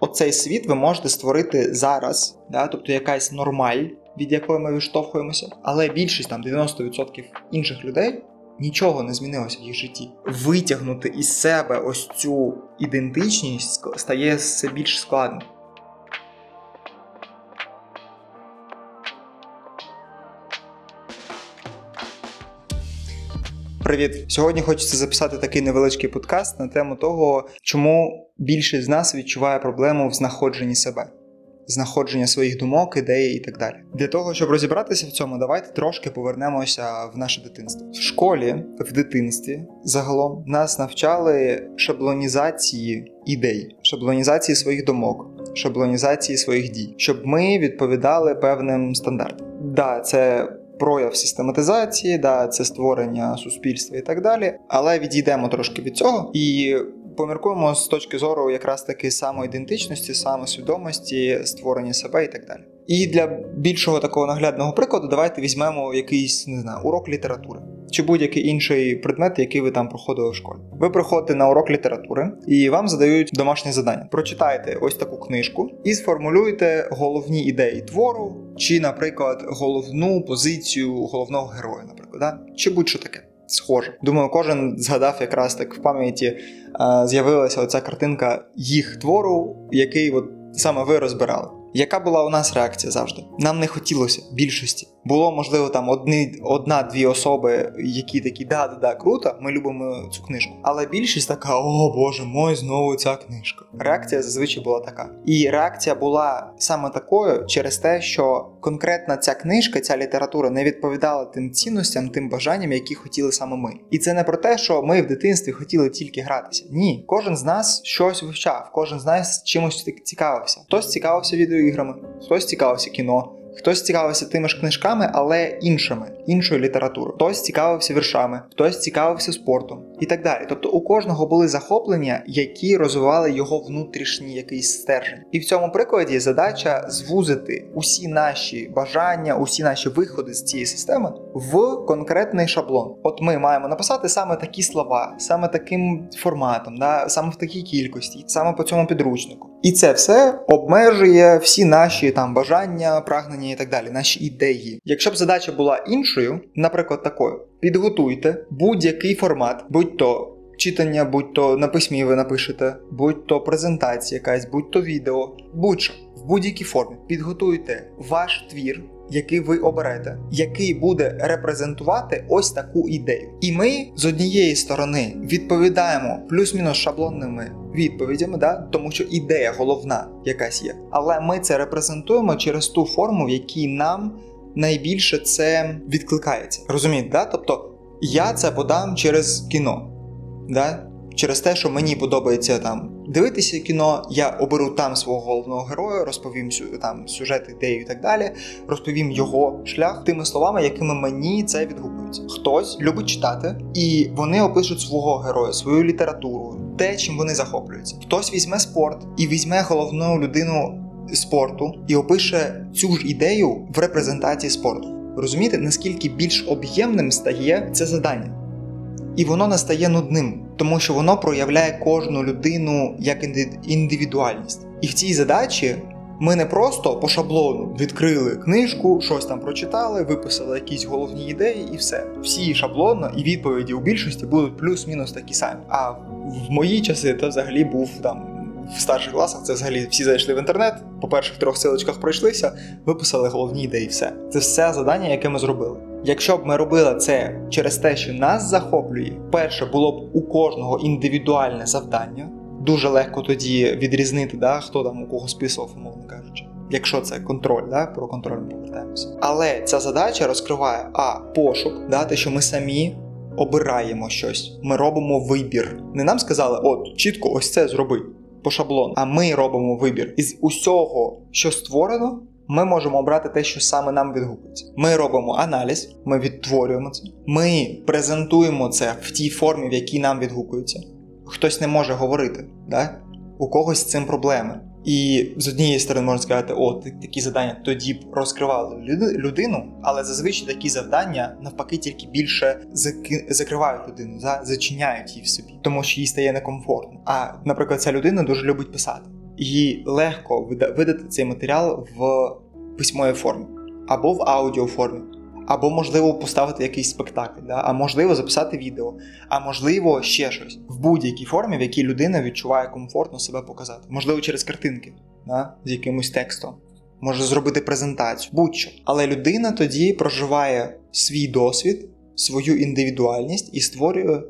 оцей світ ви можете створити зараз, да? тобто якась нормаль, від якої ми відштовхуємося, але більшість там 90% інших людей. Нічого не змінилося в їх житті. Витягнути із себе ось цю ідентичність стає все більш складно. Привіт! Сьогодні хочеться записати такий невеличкий подкаст на тему того, чому більшість з нас відчуває проблему в знаходженні себе, знаходження своїх думок, ідей і так далі. Для того, щоб розібратися в цьому, давайте трошки повернемося в наше дитинство. В школі, в дитинстві, загалом нас навчали шаблонізації ідей, шаблонізації своїх думок, шаблонізації своїх дій, щоб ми відповідали певним стандартам. Да, це прояв систематизації, да, це створення суспільства і так далі. Але відійдемо трошки від цього і поміркуємо з точки зору якраз таки самоідентичності, самосвідомості, створення себе і так далі. І для більшого такого наглядного прикладу, давайте візьмемо якийсь не знаю, урок літератури чи будь-який інший предмет, який ви там проходили в школі. Ви приходите на урок літератури і вам задають домашнє завдання. Прочитайте ось таку книжку і сформулюйте головні ідеї твору, чи, наприклад, головну позицію головного героя, наприклад, да? чи будь-що таке. Схоже, думаю, кожен згадав якраз так в пам'яті е, з'явилася оця картинка їх твору, який от саме ви розбирали. Яка була у нас реакція завжди? Нам не хотілося більшості. Було можливо там одні, одна-дві особи, які такі да, да, да, круто, ми любимо цю книжку. Але більшість така: о боже мой, знову ця книжка. Реакція зазвичай була така. І реакція була саме такою через те, що конкретна ця книжка, ця література не відповідала тим цінностям, тим бажанням, які хотіли саме ми. І це не про те, що ми в дитинстві хотіли тільки гратися. Ні, кожен з нас щось вивчав, кожен з нас чимось цікавився. Хтось цікавився відеоіграми, хтось цікавився кіно. Хтось цікавився тими ж книжками, але іншими, іншою літературою. Хтось цікавився віршами, хтось цікавився спортом і так далі. Тобто у кожного були захоплення, які розвивали його внутрішній якийсь стержень. І в цьому прикладі задача звузити усі наші бажання, усі наші виходи з цієї системи в конкретний шаблон. От ми маємо написати саме такі слова, саме таким форматом, да, саме в такій кількості, саме по цьому підручнику. І це все обмежує всі наші там бажання, прагнення і так далі, наші ідеї. Якщо б задача була іншою, наприклад, такою: підготуйте будь-який формат, будь-то читання, будь-то на письмі ви напишете, будь-то презентація якась, будь-то відео, будь-що в будь-якій формі. Підготуйте ваш твір. Який ви оберете, який буде репрезентувати ось таку ідею. І ми з однієї сторони відповідаємо плюс-мінус шаблонними відповідями, да? тому що ідея головна якась є. Але ми це репрезентуємо через ту форму, в якій нам найбільше це відкликається. Розумієте, да? Тобто я це подам через кіно. Да? Через те, що мені подобається там дивитися кіно, я оберу там свого головного героя, розповім там сюжет, ідею і так далі, розповім його шлях тими словами, якими мені це відгукується. Хтось любить читати, і вони опишуть свого героя, свою літературу, те, чим вони захоплюються. Хтось візьме спорт і візьме головну людину спорту і опише цю ж ідею в репрезентації спорту. Розумієте, наскільки більш об'ємним стає це завдання? І воно не стає нудним, тому що воно проявляє кожну людину як індивідуальність. І в цій задачі ми не просто по шаблону відкрили книжку, щось там прочитали, виписали якісь головні ідеї, і все. Всі шаблонно і відповіді у більшості будуть плюс-мінус такі самі. А в мої часи це взагалі був там. В старших класах це взагалі всі зайшли в інтернет, по перших трьох силочках пройшлися, виписали головні ідеї. і Все це все завдання, яке ми зробили. Якщо б ми робили це через те, що нас захоплює, перше було б у кожного індивідуальне завдання. Дуже легко тоді відрізнити, да, хто там у кого списував, умовно кажучи. Якщо це контроль, да, про контроль ми повертаємося. Але ця задача розкриває а пошук, да, те, що ми самі обираємо щось. Ми робимо вибір. Не нам сказали, от чітко ось це зроби по шаблону. А ми робимо вибір. Із усього, що створено, ми можемо обрати те, що саме нам відгукується. Ми робимо аналіз, ми відтворюємо це, ми презентуємо це в тій формі, в якій нам відгукується. Хтось не може говорити, да? у когось з цим проблеми. І з однієї сторони можна сказати, о, такі завдання тоді б розкривали людину, але зазвичай такі завдання навпаки тільки більше закривають людину, зачиняють її в собі, тому що їй стає некомфортно. А, наприклад, ця людина дуже любить писати. їй легко видати цей матеріал в письмовій формі або в аудіоформі. Або можливо поставити якийсь спектакль, да? а можливо записати відео, а можливо ще щось в будь-якій формі, в якій людина відчуває комфортно себе показати. Можливо, через картинки да? з якимось текстом, може зробити презентацію, будь-що. Але людина тоді проживає свій досвід, свою індивідуальність і створює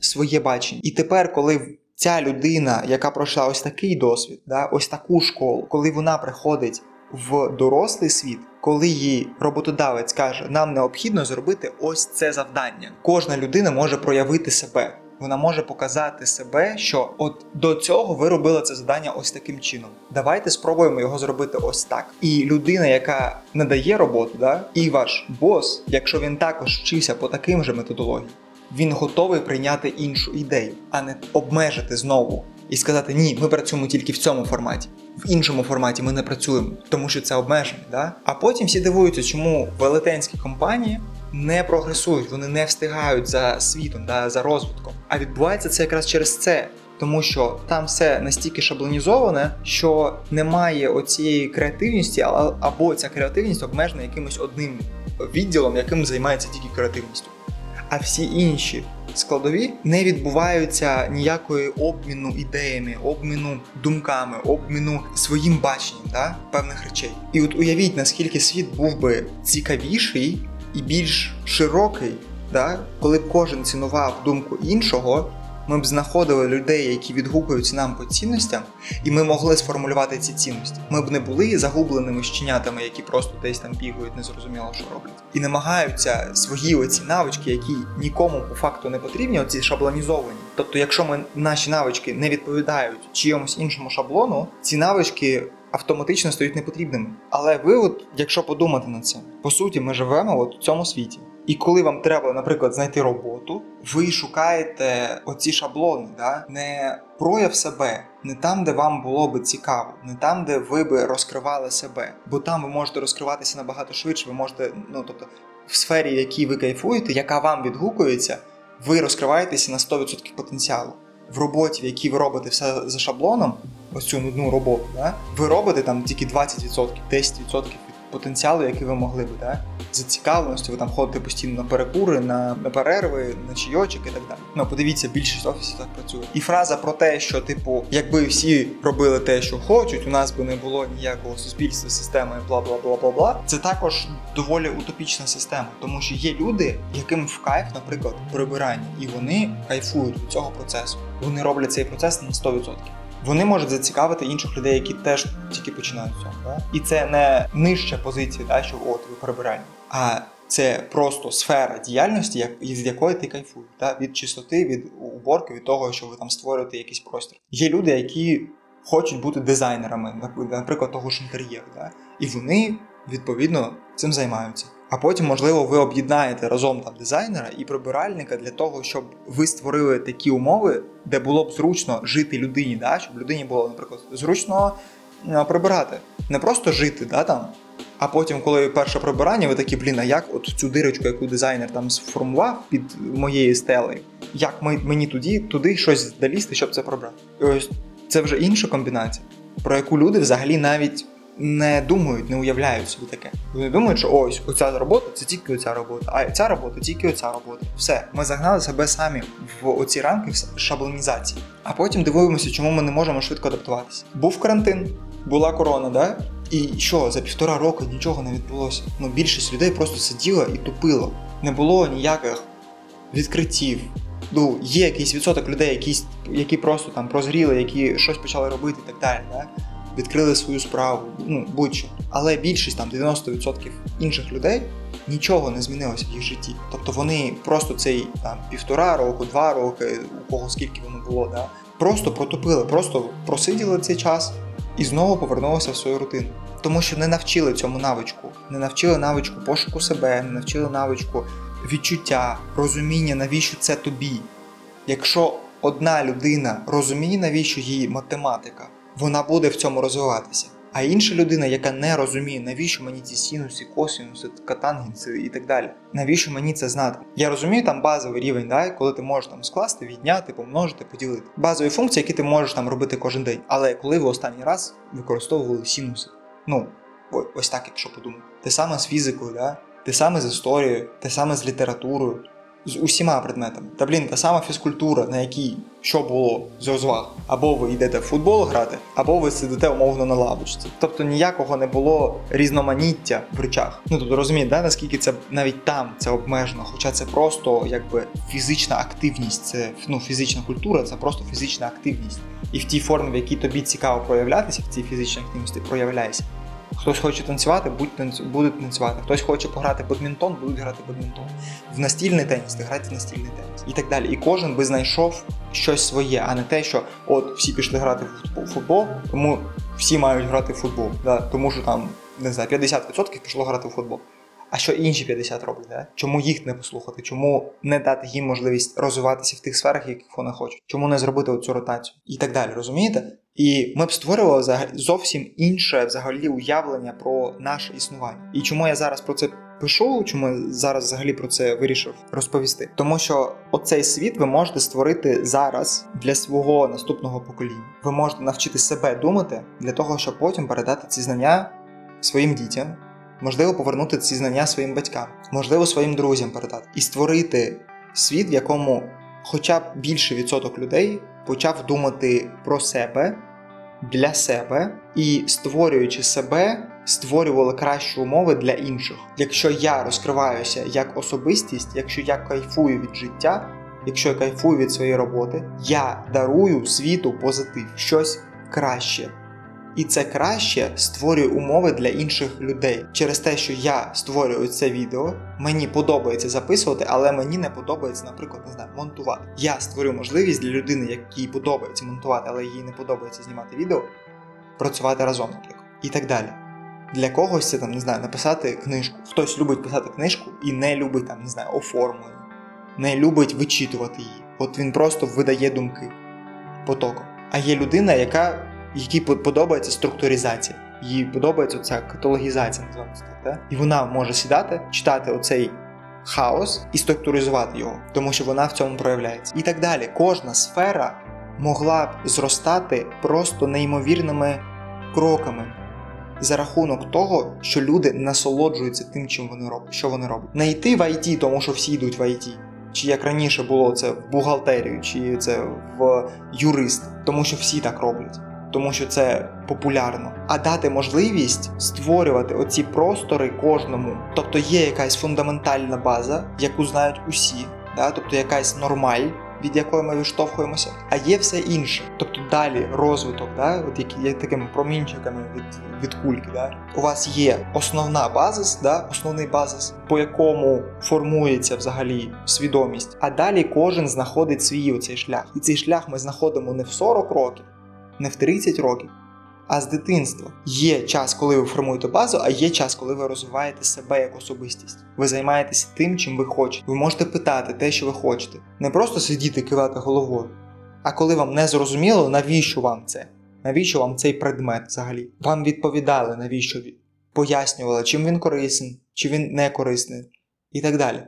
своє бачення. І тепер, коли ця людина, яка пройшла ось такий досвід, да, ось таку школу, коли вона приходить в дорослий світ, коли їй роботодавець каже, нам необхідно зробити ось це завдання. Кожна людина може проявити себе. Вона може показати себе, що от до цього ви робили це завдання ось таким чином. Давайте спробуємо його зробити ось так. І людина, яка надає роботу, да, і ваш бос, якщо він також вчився по таким же методологіям, він готовий прийняти іншу ідею, а не обмежити знову і сказати: ні, ми працюємо тільки в цьому форматі. В іншому форматі ми не працюємо, тому що це обмеження. Да? А потім всі дивуються, чому велетенські компанії не прогресують, вони не встигають за світом, да, за розвитком. А відбувається це якраз через це. Тому що там все настільки шаблонізоване, що немає оцієї креативності, або ця креативність обмежена якимось одним відділом, яким займається тільки креативністю. А всі інші складові не відбуваються ніякої обміну ідеями, обміну думками, обміну своїм баченням да, певних речей. І от уявіть, наскільки світ був би цікавіший і більш широкий, да, коли б кожен цінував думку іншого. Ми б знаходили людей, які відгукуються нам по цінностям, і ми могли сформулювати ці цінності. Ми б не були загубленими щенятами, які просто десь там бігають, незрозуміло, що роблять, і намагаються свої оці навички, які нікому по факту не потрібні, оці шаблонізовані. Тобто, якщо ми наші навички не відповідають чиємусь іншому шаблону, ці навички. Автоматично стають непотрібними. Але ви, от, якщо подумати над цим, по суті, ми живемо от в цьому світі. І коли вам треба, наприклад, знайти роботу, ви шукаєте оці шаблони, да? не прояв себе, не там, де вам було би цікаво, не там, де ви би розкривали себе. Бо там ви можете розкриватися набагато швидше, ви можете, ну тобто, в сфері, в якій ви кайфуєте, яка вам відгукується, ви розкриваєтеся на 100% потенціалу. В роботі, в якій ви робите все за шаблоном, ось цю нудну роботу, да? ви робите там тільки 20%, 10% від потенціалу, який ви могли би. Да? Зацікавленості, ви там ходите постійно на перекури, на перерви, на чайочок і так далі. Ну подивіться, більшість офісів так працює. І фраза про те, що типу, якби всі робили те, що хочуть, у нас би не було ніякого суспільства, системи, бла бла бла бла бла. Це також доволі утопічна система, тому що є люди, яким в кайф, наприклад, прибирання, і вони кайфують від цього процесу. Вони роблять цей процес на 100%. Вони можуть зацікавити інших людей, які теж тільки починають з цього. Да? І це не нижча позиція, да, що от ви прибирання, а це просто сфера діяльності, як із якої ти кайфуєш. Да? Від чистоти, від уборки, від того, що ви там створюєте якийсь простір. Є люди, які хочуть бути дизайнерами, наприклад, того ж інтер'єру. Да? І вони відповідно цим займаються. А потім, можливо, ви об'єднаєте разом там дизайнера і прибиральника для того, щоб ви створили такі умови, де було б зручно жити людині, да? щоб людині було, наприклад, зручно е, прибирати. Не просто жити, да, там. А потім, коли перше прибирання, ви такі, блін, а як от цю дирочку, яку дизайнер там сформував під моєю стелею, як ми, мені туди, туди щось долізти, щоб це прибрати? І ось це вже інша комбінація, про яку люди взагалі навіть не думають, не уявляють собі таке. Вони думають, що ось оця робота це тільки оця робота, а ця робота тільки оця робота. Все, ми загнали себе самі в оці рамки шаблонізації. А потім дивуємося, чому ми не можемо швидко адаптуватися. Був карантин, була корона, да? І що, за півтора року нічого не відбулося. Ну, більшість людей просто сиділа і тупило. Не було ніяких відкриттів. Ну, є якийсь відсоток людей, якісь, які просто там прозріли, які щось почали робити і так далі. Да? Відкрили свою справу, ну будь-що. Але більшість там 90% інших людей нічого не змінилося в їх житті. Тобто вони просто цей там півтора року, два роки, у кого скільки воно було, да, просто протупили, просто просиділи цей час і знову повернулися в свою рутину. Тому що не навчили цьому навичку, не навчили навичку пошуку себе, не навчили навичку відчуття, розуміння, навіщо це тобі. Якщо одна людина розуміє, навіщо їй математика, вона буде в цьому розвиватися. А інша людина, яка не розуміє, навіщо мені ці синуси, косинуси, катангенси і так далі. Навіщо мені це знати? Я розумію там базовий рівень, да, коли ти можеш там скласти, відняти, помножити, поділити. Базові функції, які ти можеш там робити кожен день. Але коли ви останній раз використовували синуси? Ну, ось так, якщо подумати. Те саме з фізикою, да? те саме з історією, те саме з літературою з усіма предметами. Та блін, та сама фізкультура, на якій що було з розваг. Або ви йдете в футбол грати, або ви сидите умовно на лавочці. Тобто ніякого не було різноманіття в речах. Ну тобто розумієте, да, наскільки це навіть там це обмежено, хоча це просто якби фізична активність, це ну, фізична культура, це просто фізична активність. І в тій формі, в якій тобі цікаво проявлятися, в цій фізичній активності проявляйся. Хтось хоче танцювати, будуть танцювати. Хтось хоче пограти бадмінтон, будуть грати бадмінтон. В настільний теніс, ти грати в настільний теніс. І так далі. І кожен би знайшов щось своє, а не те, що от всі пішли грати в футбол, тому всі мають грати в футбол. Да? Тому що там, не знаю, 50% пішло грати в футбол. А що інші 50 роблять? Да? Чому їх не послухати? Чому не дати їм можливість розвиватися в тих сферах, яких вони хочуть? Чому не зробити оцю ротацію? І так далі, розумієте? І ми б створювали зовсім інше взагалі уявлення про наше існування. І чому я зараз про це пишу? Чому я зараз взагалі про це вирішив розповісти? Тому що оцей світ ви можете створити зараз для свого наступного покоління. Ви можете навчити себе думати для того, щоб потім передати ці знання своїм дітям. Можливо, повернути ці знання своїм батькам, можливо, своїм друзям передати і створити світ, в якому хоча б більший відсоток людей почав думати про себе для себе і, створюючи себе, створювали кращі умови для інших. Якщо я розкриваюся як особистість, якщо я кайфую від життя, якщо я кайфую від своєї роботи, я дарую світу позитив, щось краще. І це краще створює умови для інших людей. Через те, що я створюю це відео, мені подобається записувати, але мені не подобається, наприклад, не знаю, монтувати. Я створю можливість для людини, якій подобається монтувати, але їй не подобається знімати відео, працювати разом, наприклад. І так далі. Для когось це там не знаю, написати книжку. Хтось любить писати книжку і не любить там, не знаю, оформлення, не любить вичитувати її. От він просто видає думки потоком. А є людина, яка якій подобається структуризація, їй подобається ця каталогізація, називаємо так? І вона може сідати, читати оцей хаос і структуризувати його, тому що вона в цьому проявляється. І так далі. Кожна сфера могла б зростати просто неймовірними кроками. За рахунок того, що люди насолоджуються тим, чим вони роблять, що вони роблять. Не йти в IT, тому що всі йдуть в IT. Чи як раніше було це в бухгалтерію, чи це в юрист, тому що всі так роблять тому що це популярно, а дати можливість створювати оці простори кожному. Тобто є якась фундаментальна база, яку знають усі, да? тобто якась нормаль. Від якої ми відштовхуємося, а є все інше. Тобто далі розвиток, да, от які є такими промінчиками від від кульки. Да? У вас є основна базис, да, основний базис, по якому формується взагалі свідомість. А далі кожен знаходить свій оцей шлях. І цей шлях ми знаходимо не в 40 років, не в 30 років, а з дитинства. Є час, коли ви формуєте базу, а є час, коли ви розвиваєте себе як особистість. Ви займаєтеся тим, чим ви хочете. Ви можете питати те, що ви хочете. Не просто сидіти кивати головою. А коли вам не зрозуміло, навіщо вам це? Навіщо вам цей предмет взагалі? Вам відповідали, навіщо? Пояснювали, чим він корисний, чи він не корисний, і так далі.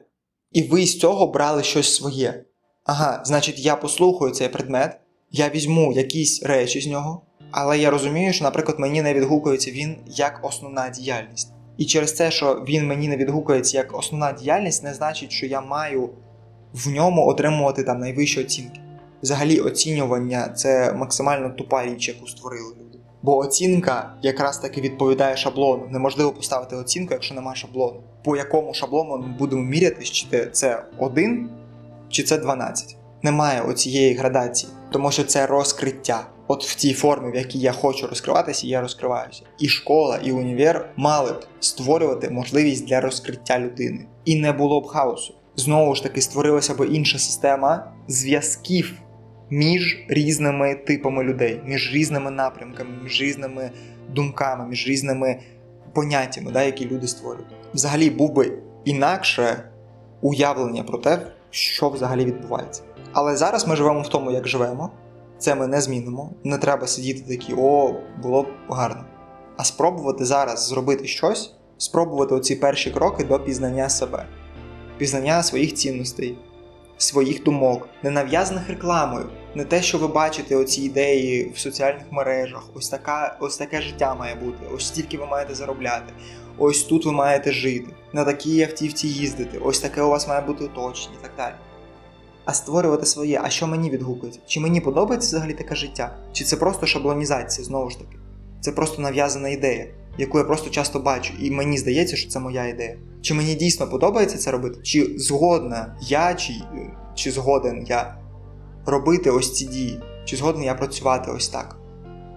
І ви з цього брали щось своє. Ага, значить, я послухаю цей предмет, я візьму якісь речі з нього, але я розумію, що, наприклад, мені не відгукується він як основна діяльність. І через те, що він мені не відгукується як основна діяльність, не значить, що я маю в ньому отримувати там найвищі оцінки. Взагалі, оцінювання це максимально тупа річ, яку створили люди. Бо оцінка якраз таки відповідає шаблону. Неможливо поставити оцінку, якщо немає шаблону. По якому шаблону ми будемо міряти, чи це 1, чи це 12 немає оцієї градації, тому що це розкриття. От в тій формі, в якій я хочу розкриватися, я розкриваюся. І школа, і універ мали б створювати можливість для розкриття людини. І не було б хаосу. Знову ж таки, створилася б інша система зв'язків між різними типами людей, між різними напрямками, між різними думками, між різними поняттями, да, які люди створюють. Взагалі був би інакше уявлення про те, що взагалі відбувається. Але зараз ми живемо в тому, як живемо. Це ми не змінимо. Не треба сидіти такі, о, було б гарно. а спробувати зараз зробити щось, спробувати оці перші кроки до пізнання себе, пізнання своїх цінностей, своїх думок, не нав'язаних рекламою, не те, що ви бачите оці ідеї в соціальних мережах. Ось така, ось таке життя має бути, ось стільки ви маєте заробляти. Ось тут ви маєте жити, на такій автівці їздити, ось таке у вас має бути оточення і так далі. А створювати своє, а що мені відгукується? Чи мені подобається взагалі таке життя? Чи це просто шаблонізація, знову ж таки? Це просто нав'язана ідея, яку я просто часто бачу, і мені здається, що це моя ідея. Чи мені дійсно подобається це робити? Чи згодна я, чи, чи згоден я робити ось ці дії? Чи згоден я працювати ось так?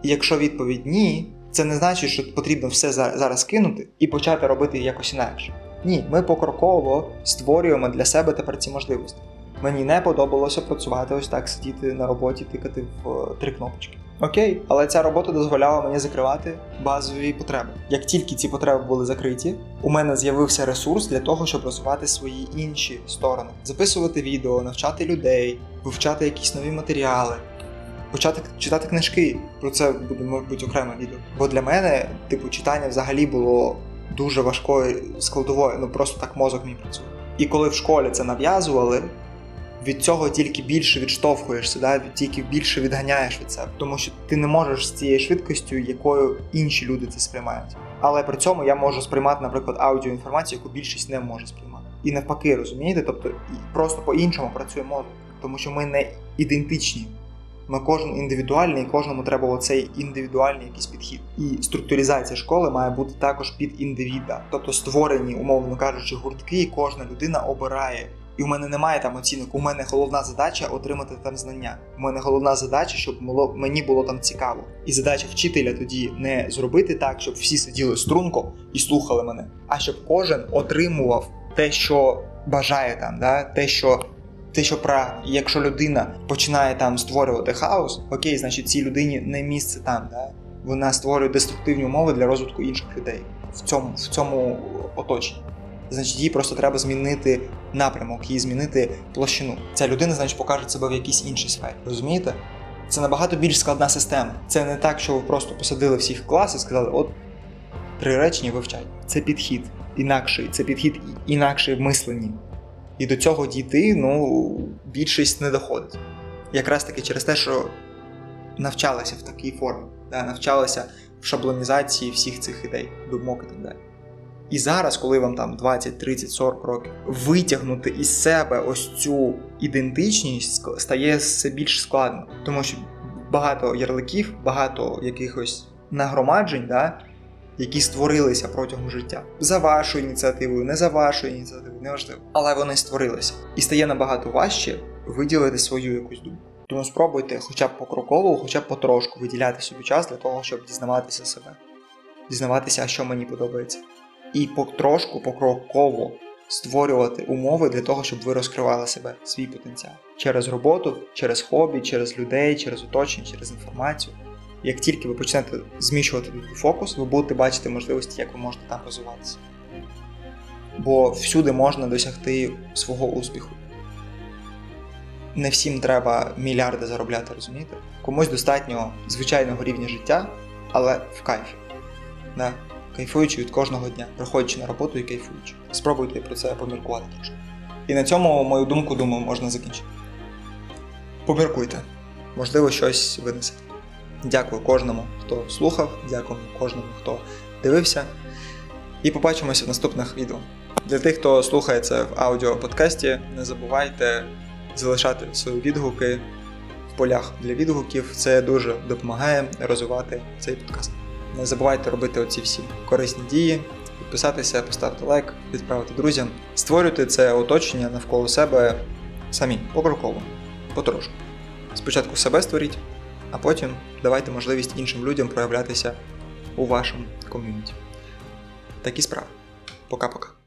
І якщо відповідь ні, це не значить, що потрібно все зараз кинути і почати робити якось інакше. Ні, ми покроково створюємо для себе тепер ці можливості. Мені не подобалося працювати ось так, сидіти на роботі, тикати в е, три кнопочки. Окей, але ця робота дозволяла мені закривати базові потреби. Як тільки ці потреби були закриті, у мене з'явився ресурс для того, щоб розвивати свої інші сторони, записувати відео, навчати людей, вивчати якісь нові матеріали, почати читати книжки. Про це буде, мабуть, окреме відео. Бо для мене, типу, читання взагалі було дуже важкою складовою, ну просто так мозок мій працює. І коли в школі це нав'язували, від цього тільки більше відштовхуєшся, да? тільки більше відганяєш від себе, тому що ти не можеш з цією швидкістю, якою інші люди це сприймають. Але при цьому я можу сприймати, наприклад, аудіоінформацію, яку більшість не може сприймати. І навпаки, розумієте? Тобто просто по-іншому працює мозок, тому що ми не ідентичні. Ми кожен індивідуальний, і кожному треба оцей індивідуальний якийсь підхід. І структуризація школи має бути також під індивіда, тобто створені, умовно кажучи, гуртки, і кожна людина обирає і у мене немає там оцінок. У мене головна задача отримати там знання. У мене головна задача, щоб мені було там цікаво. І задача вчителя тоді не зробити так, щоб всі сиділи струнко і слухали мене, а щоб кожен отримував те, що бажає там, да? те, що. Те, що прагне, якщо людина починає там створювати хаос, окей, значить цій людині не місце там, да? вона створює деструктивні умови для розвитку інших людей в цьому в цьому оточенні значить їй просто треба змінити напрямок, їй змінити площину. Ця людина, значить, покаже себе в якійсь іншій сфері. Розумієте? Це набагато більш складна система. Це не так, що ви просто посадили всіх в клас і сказали, от три речення вивчай. Це підхід інакший, це підхід інакший в мисленні. І до цього дійти, ну, більшість не доходить. Якраз таки через те, що навчалася в такій формі, да, навчалася в шаблонізації всіх цих ідей, думок і так далі. І зараз, коли вам там 20, 30, 40 років, витягнути із себе ось цю ідентичність стає все більш складно, тому що багато ярликів, багато якихось нагромаджень, да, які створилися протягом життя за вашою ініціативою, не за вашою ініціативою, неважливо. Але вони створилися. І стає набагато важче виділити свою якусь думку. Тому спробуйте, хоча б покроково, хоча б потрошку виділяти собі час для того, щоб дізнаватися себе, дізнаватися, що мені подобається і потрошку, покроково створювати умови для того, щоб ви розкривали себе, свій потенціал через роботу, через хобі, через людей, через оточення, через інформацію. Як тільки ви почнете зміщувати фокус, ви будете бачити можливості, як ви можете там розвиватися. Бо всюди можна досягти свого успіху. Не всім треба мільярди заробляти, розумієте? Комусь достатньо звичайного рівня життя, але в кайфі. Да? кайфуючи від кожного дня, приходячи на роботу і кайфуючи. Спробуйте про це поміркувати трошки. І на цьому, мою думку, думаю, можна закінчити. Поміркуйте, можливо, щось винесе. Дякую кожному, хто слухав, дякую кожному, хто дивився. І побачимося в наступних відео. Для тих, хто слухає це в аудіоподкасті, не забувайте залишати свої відгуки в полях для відгуків. Це дуже допомагає розвивати цей подкаст. Не забувайте робити оці всі корисні дії, підписатися, поставити лайк, відправити друзям, створюйте це оточення навколо себе самі, покроково, потрошку. Спочатку себе створіть, а потім давайте можливість іншим людям проявлятися у вашому ком'юніті. Такі справи. Пока-пока.